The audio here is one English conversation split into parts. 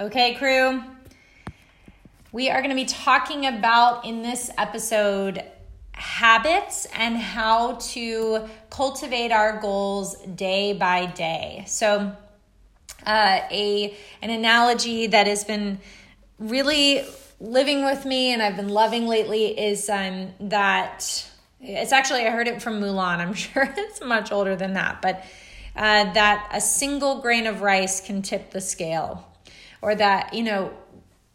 Okay, crew. We are going to be talking about in this episode habits and how to cultivate our goals day by day. So, uh, a an analogy that has been really living with me and I've been loving lately is um, that it's actually I heard it from Mulan. I'm sure it's much older than that, but uh, that a single grain of rice can tip the scale or that, you know,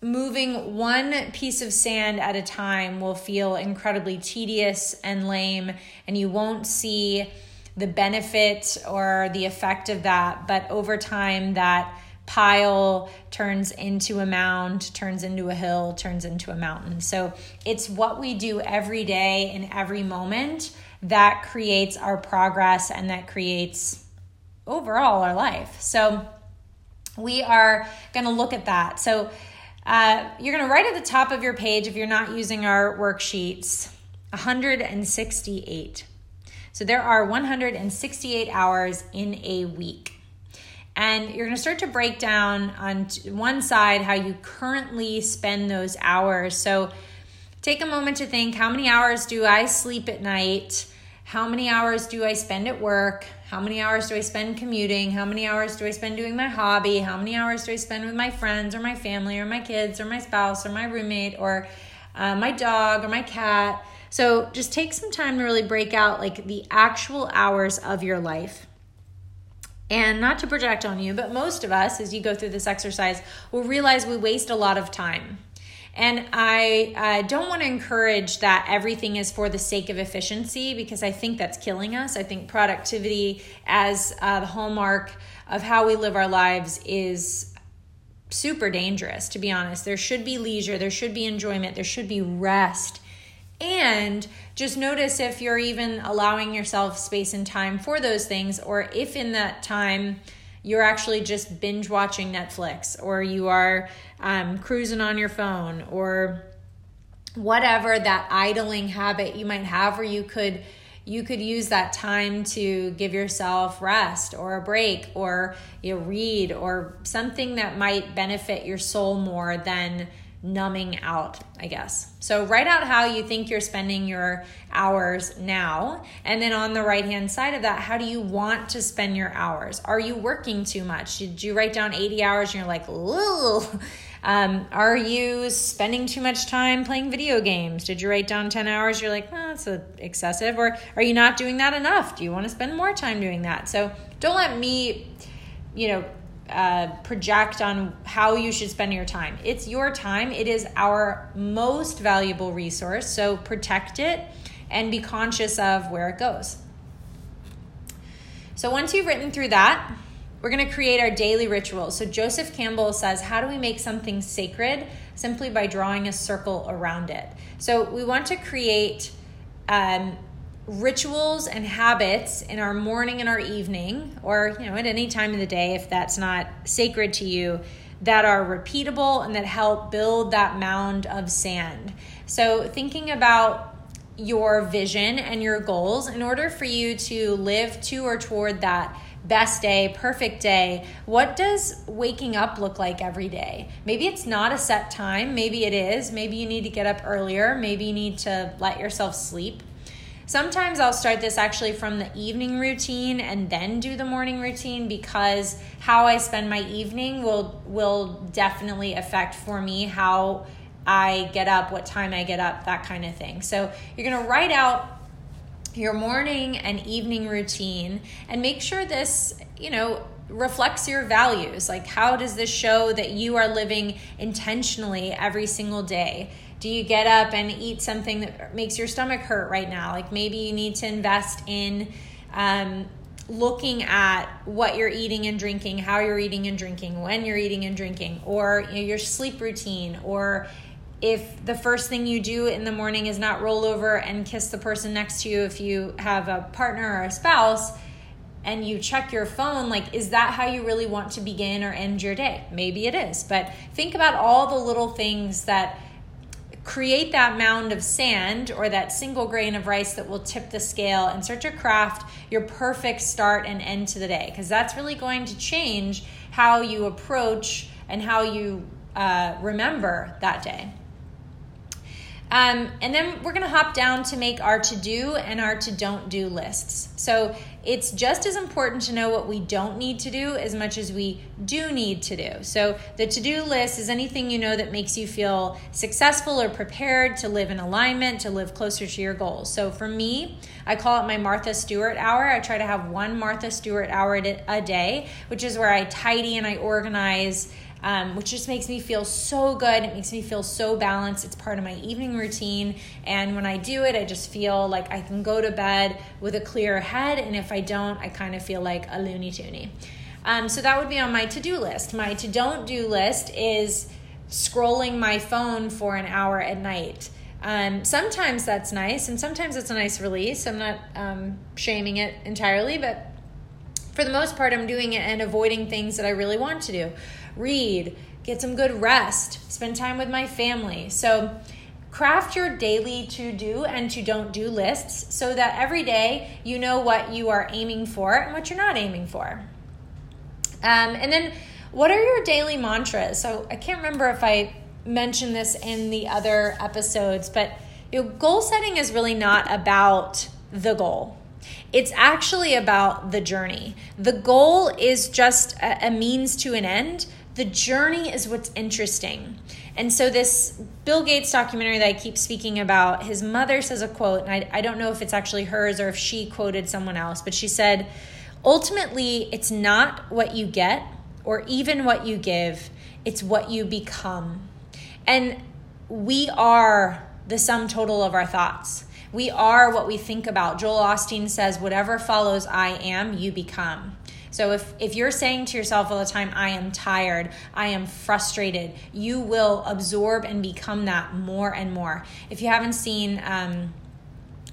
moving one piece of sand at a time will feel incredibly tedious and lame, and you won't see the benefit or the effect of that. But over time, that pile turns into a mound, turns into a hill, turns into a mountain. So it's what we do every day in every moment that creates our progress and that creates overall our life. So we are going to look at that. So uh, you're going to write at the top of your page, if you're not using our worksheets, 168. So there are 168 hours in a week. And you're going to start to break down on one side how you currently spend those hours. So take a moment to think how many hours do I sleep at night? How many hours do I spend at work? How many hours do I spend commuting? How many hours do I spend doing my hobby? How many hours do I spend with my friends or my family or my kids or my spouse or my roommate or uh, my dog or my cat? So just take some time to really break out like the actual hours of your life. And not to project on you, but most of us, as you go through this exercise, will realize we waste a lot of time. And I uh, don't want to encourage that everything is for the sake of efficiency because I think that's killing us. I think productivity as uh, the hallmark of how we live our lives is super dangerous, to be honest. There should be leisure, there should be enjoyment, there should be rest. And just notice if you're even allowing yourself space and time for those things, or if in that time, you're actually just binge watching Netflix or you are um, cruising on your phone or whatever that idling habit you might have where you could you could use that time to give yourself rest or a break or you know, read or something that might benefit your soul more than numbing out, I guess. So write out how you think you're spending your hours now. And then on the right hand side of that, how do you want to spend your hours? Are you working too much? Did you write down 80 hours and you're like, ooh? Um, are you spending too much time playing video games? Did you write down 10 hours? You're like, oh, that's excessive. Or are you not doing that enough? Do you want to spend more time doing that? So don't let me, you know, uh, project on how you should spend your time. It's your time, it is our most valuable resource. So protect it and be conscious of where it goes. So once you've written through that, we're going to create our daily rituals. So Joseph Campbell says, How do we make something sacred? Simply by drawing a circle around it. So we want to create um, rituals and habits in our morning and our evening or you know at any time of the day if that's not sacred to you that are repeatable and that help build that mound of sand so thinking about your vision and your goals in order for you to live to or toward that best day, perfect day, what does waking up look like every day? Maybe it's not a set time, maybe it is. Maybe you need to get up earlier, maybe you need to let yourself sleep. Sometimes I'll start this actually from the evening routine and then do the morning routine because how I spend my evening will will definitely affect for me how I get up, what time I get up, that kind of thing. So you're going to write out your morning and evening routine and make sure this, you know, reflects your values. Like, how does this show that you are living intentionally every single day? Do you get up and eat something that makes your stomach hurt right now? Like maybe you need to invest in um, looking at what you're eating and drinking, how you're eating and drinking, when you're eating and drinking, or you know, your sleep routine, or if the first thing you do in the morning is not roll over and kiss the person next to you if you have a partner or a spouse and you check your phone like is that how you really want to begin or end your day maybe it is but think about all the little things that create that mound of sand or that single grain of rice that will tip the scale and start to craft your perfect start and end to the day because that's really going to change how you approach and how you uh, remember that day. Um, and then we're going to hop down to make our to do and our to don't do lists. So it's just as important to know what we don't need to do as much as we do need to do. So the to do list is anything you know that makes you feel successful or prepared to live in alignment, to live closer to your goals. So for me, I call it my Martha Stewart hour. I try to have one Martha Stewart hour a day, which is where I tidy and I organize um, which just makes me feel so good. It makes me feel so balanced. It's part of my evening routine. And when I do it, I just feel like I can go to bed with a clear head. And if I don't, I kind of feel like a loony toony. Um, so that would be on my to do list. My to don't do list is scrolling my phone for an hour at night. Um, sometimes that's nice, and sometimes it's a nice release. I'm not um, shaming it entirely, but for the most part, I'm doing it and avoiding things that I really want to do read, get some good rest, spend time with my family. So, craft your daily to do and to don't do lists so that every day you know what you are aiming for and what you're not aiming for. Um, and then, what are your daily mantras? So, I can't remember if I mentioned this in the other episodes, but you know, goal setting is really not about the goal. It's actually about the journey. The goal is just a, a means to an end the journey is what's interesting. And so, this Bill Gates documentary that I keep speaking about, his mother says a quote, and I, I don't know if it's actually hers or if she quoted someone else, but she said, Ultimately, it's not what you get or even what you give, it's what you become. And we are the sum total of our thoughts. We are what we think about. Joel Osteen says, Whatever follows I am, you become. So if if you're saying to yourself all the time I am tired, I am frustrated, you will absorb and become that more and more. If you haven't seen um,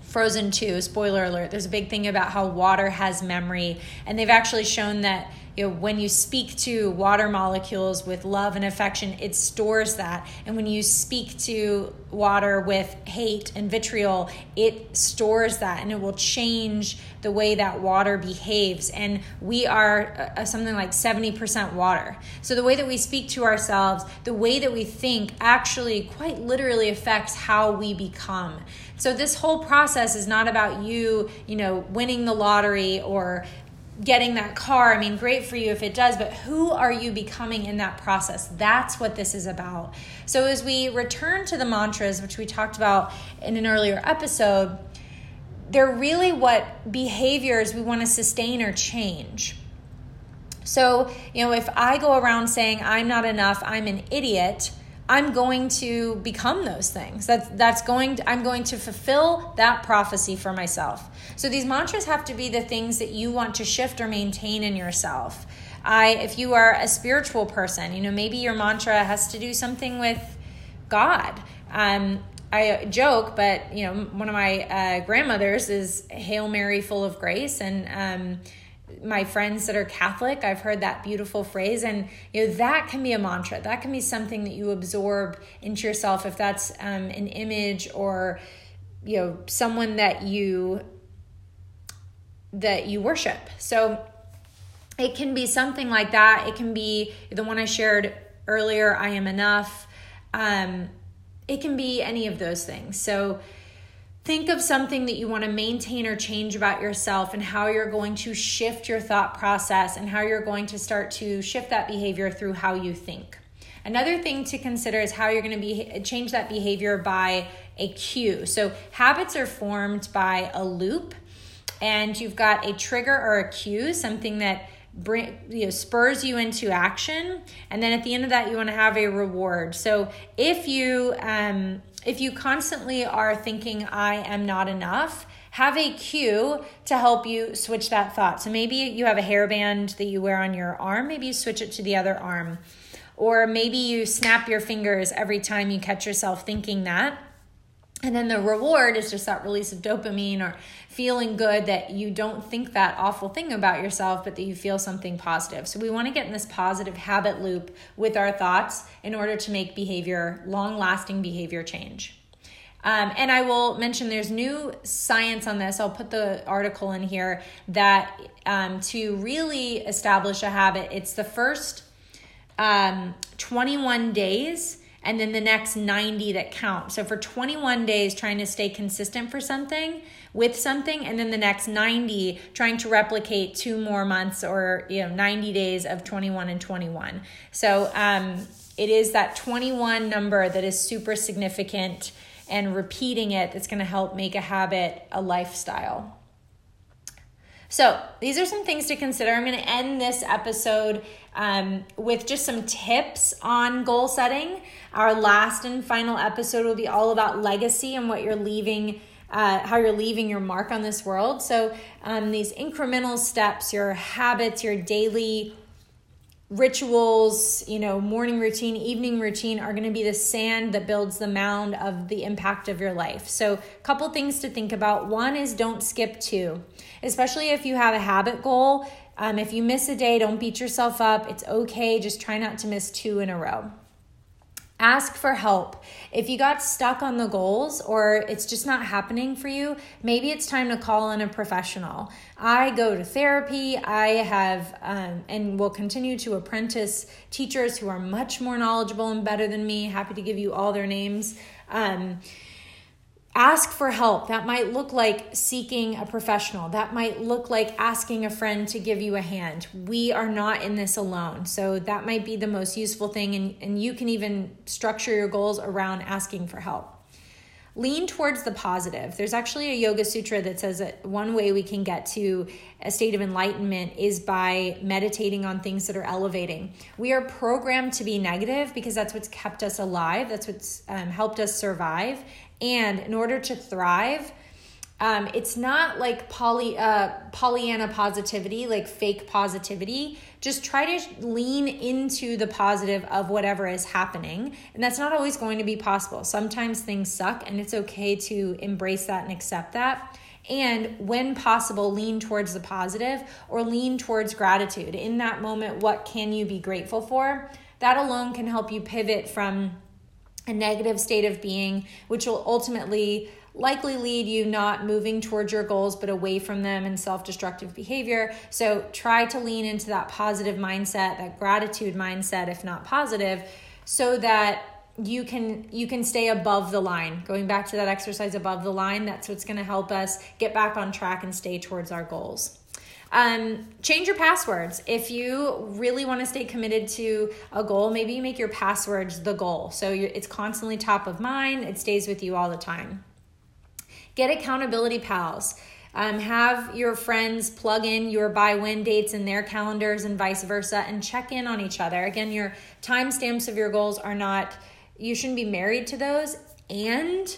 Frozen 2, spoiler alert, there's a big thing about how water has memory and they've actually shown that you know, when you speak to water molecules with love and affection, it stores that. And when you speak to water with hate and vitriol, it stores that and it will change the way that water behaves. And we are uh, something like 70% water. So the way that we speak to ourselves, the way that we think actually quite literally affects how we become. So this whole process is not about you, you know, winning the lottery or getting that car. I mean, great for you if it does, but who are you becoming in that process? That's what this is about. So, as we return to the mantras, which we talked about in an earlier episode, they're really what behaviors we want to sustain or change. So, you know, if I go around saying, I'm not enough, I'm an idiot, I'm going to become those things. That's that's going to, I'm going to fulfill that prophecy for myself. So these mantras have to be the things that you want to shift or maintain in yourself. I if you are a spiritual person, you know, maybe your mantra has to do something with God. Um, I joke, but you know, one of my uh, grandmothers is Hail Mary, full of grace, and um, my friends that are Catholic, I've heard that beautiful phrase. And, you know, that can be a mantra. That can be something that you absorb into yourself if that's um, an image or, you know, someone that you that you worship. So it can be something like that. It can be the one I shared earlier, I am enough. Um, it can be any of those things. So Think of something that you want to maintain or change about yourself and how you're going to shift your thought process and how you're going to start to shift that behavior through how you think. Another thing to consider is how you're going to be change that behavior by a cue. So habits are formed by a loop and you've got a trigger or a cue, something that bring you know spurs you into action and then at the end of that you want to have a reward so if you um if you constantly are thinking, I am not enough, have a cue to help you switch that thought. So maybe you have a hairband that you wear on your arm, maybe you switch it to the other arm. Or maybe you snap your fingers every time you catch yourself thinking that. And then the reward is just that release of dopamine or feeling good that you don't think that awful thing about yourself, but that you feel something positive. So we want to get in this positive habit loop with our thoughts in order to make behavior, long lasting behavior change. Um, and I will mention there's new science on this. I'll put the article in here that um, to really establish a habit, it's the first um, 21 days and then the next 90 that count. So for 21 days, trying to stay consistent for something with something, and then the next 90 trying to replicate two more months or you know 90 days of 21 and 21. So um, it is that 21 number that is super significant, and repeating it that's going to help make a habit a lifestyle. So, these are some things to consider. I'm going to end this episode um, with just some tips on goal setting. Our last and final episode will be all about legacy and what you're leaving. Uh, how you're leaving your mark on this world. So, um, these incremental steps, your habits, your daily rituals, you know, morning routine, evening routine are going to be the sand that builds the mound of the impact of your life. So, a couple things to think about. One is don't skip two, especially if you have a habit goal. Um, if you miss a day, don't beat yourself up. It's okay. Just try not to miss two in a row. Ask for help. If you got stuck on the goals or it's just not happening for you, maybe it's time to call in a professional. I go to therapy. I have um, and will continue to apprentice teachers who are much more knowledgeable and better than me. Happy to give you all their names. Um, ask for help. That might look like seeking a professional. That might look like asking a friend to give you a hand. We are not in this alone. So that might be the most useful thing. And, and you can even structure your goals around asking for help. Lean towards the positive. There's actually a Yoga Sutra that says that one way we can get to a state of enlightenment is by meditating on things that are elevating. We are programmed to be negative because that's what's kept us alive, that's what's um, helped us survive. And in order to thrive, um, it's not like poly uh, Pollyanna positivity, like fake positivity. Just try to lean into the positive of whatever is happening, and that's not always going to be possible. Sometimes things suck, and it's okay to embrace that and accept that. And when possible, lean towards the positive or lean towards gratitude. In that moment, what can you be grateful for? That alone can help you pivot from a negative state of being, which will ultimately likely lead you not moving towards your goals but away from them and self-destructive behavior. So try to lean into that positive mindset that gratitude mindset if not positive so that you can you can stay above the line. Going back to that exercise above the line that's what's going to help us get back on track and stay towards our goals um, change your passwords. If you really want to stay committed to a goal, maybe you make your passwords the goal. So it's constantly top of mind, it stays with you all the time. Get accountability pals. Um, have your friends plug in your buy win dates in their calendars and vice versa and check in on each other. Again, your timestamps of your goals are not, you shouldn't be married to those. And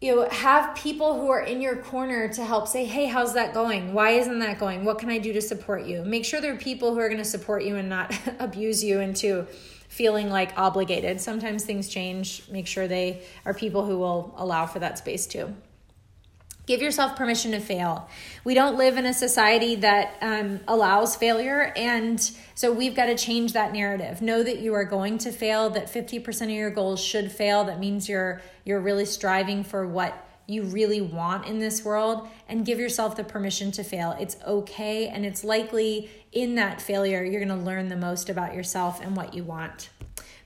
you know, have people who are in your corner to help say, hey, how's that going? Why isn't that going? What can I do to support you? Make sure there are people who are going to support you and not abuse you into feeling like obligated. Sometimes things change. Make sure they are people who will allow for that space too. Give yourself permission to fail. We don't live in a society that um, allows failure, and so we've got to change that narrative. Know that you are going to fail. That fifty percent of your goals should fail. That means you're you're really striving for what you really want in this world, and give yourself the permission to fail. It's okay, and it's likely in that failure you're going to learn the most about yourself and what you want.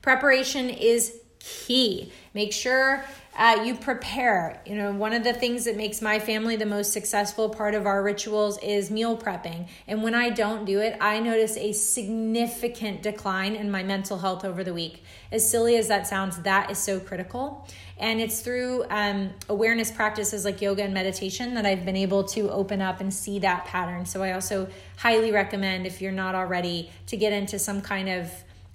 Preparation is key. Make sure uh, you prepare. You know, one of the things that makes my family the most successful part of our rituals is meal prepping. And when I don't do it, I notice a significant decline in my mental health over the week. As silly as that sounds, that is so critical. And it's through um, awareness practices like yoga and meditation that I've been able to open up and see that pattern. So I also highly recommend, if you're not already, to get into some kind of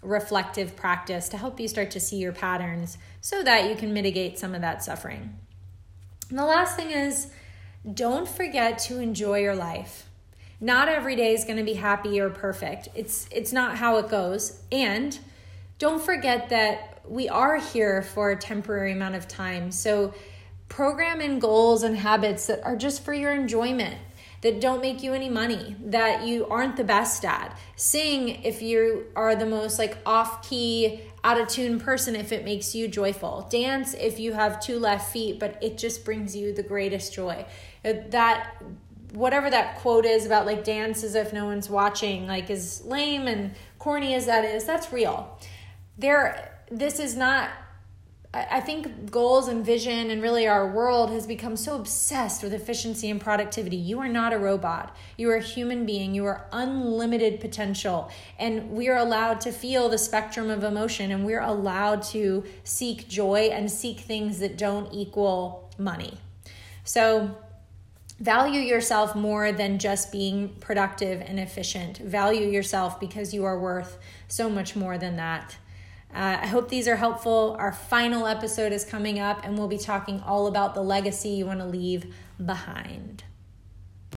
reflective practice to help you start to see your patterns so that you can mitigate some of that suffering. And the last thing is don't forget to enjoy your life. Not every day is going to be happy or perfect. It's it's not how it goes. And don't forget that we are here for a temporary amount of time. So program in goals and habits that are just for your enjoyment that don't make you any money, that you aren't the best at. Sing if you are the most like off key, out of tune person if it makes you joyful. Dance if you have two left feet, but it just brings you the greatest joy. Uh, that whatever that quote is about like dance as if no one's watching like is lame and corny as that is, that's real. There, this is not I think goals and vision and really our world has become so obsessed with efficiency and productivity. You are not a robot. You are a human being. You are unlimited potential. And we are allowed to feel the spectrum of emotion and we're allowed to seek joy and seek things that don't equal money. So, value yourself more than just being productive and efficient. Value yourself because you are worth so much more than that. Uh, I hope these are helpful. Our final episode is coming up, and we'll be talking all about the legacy you want to leave behind.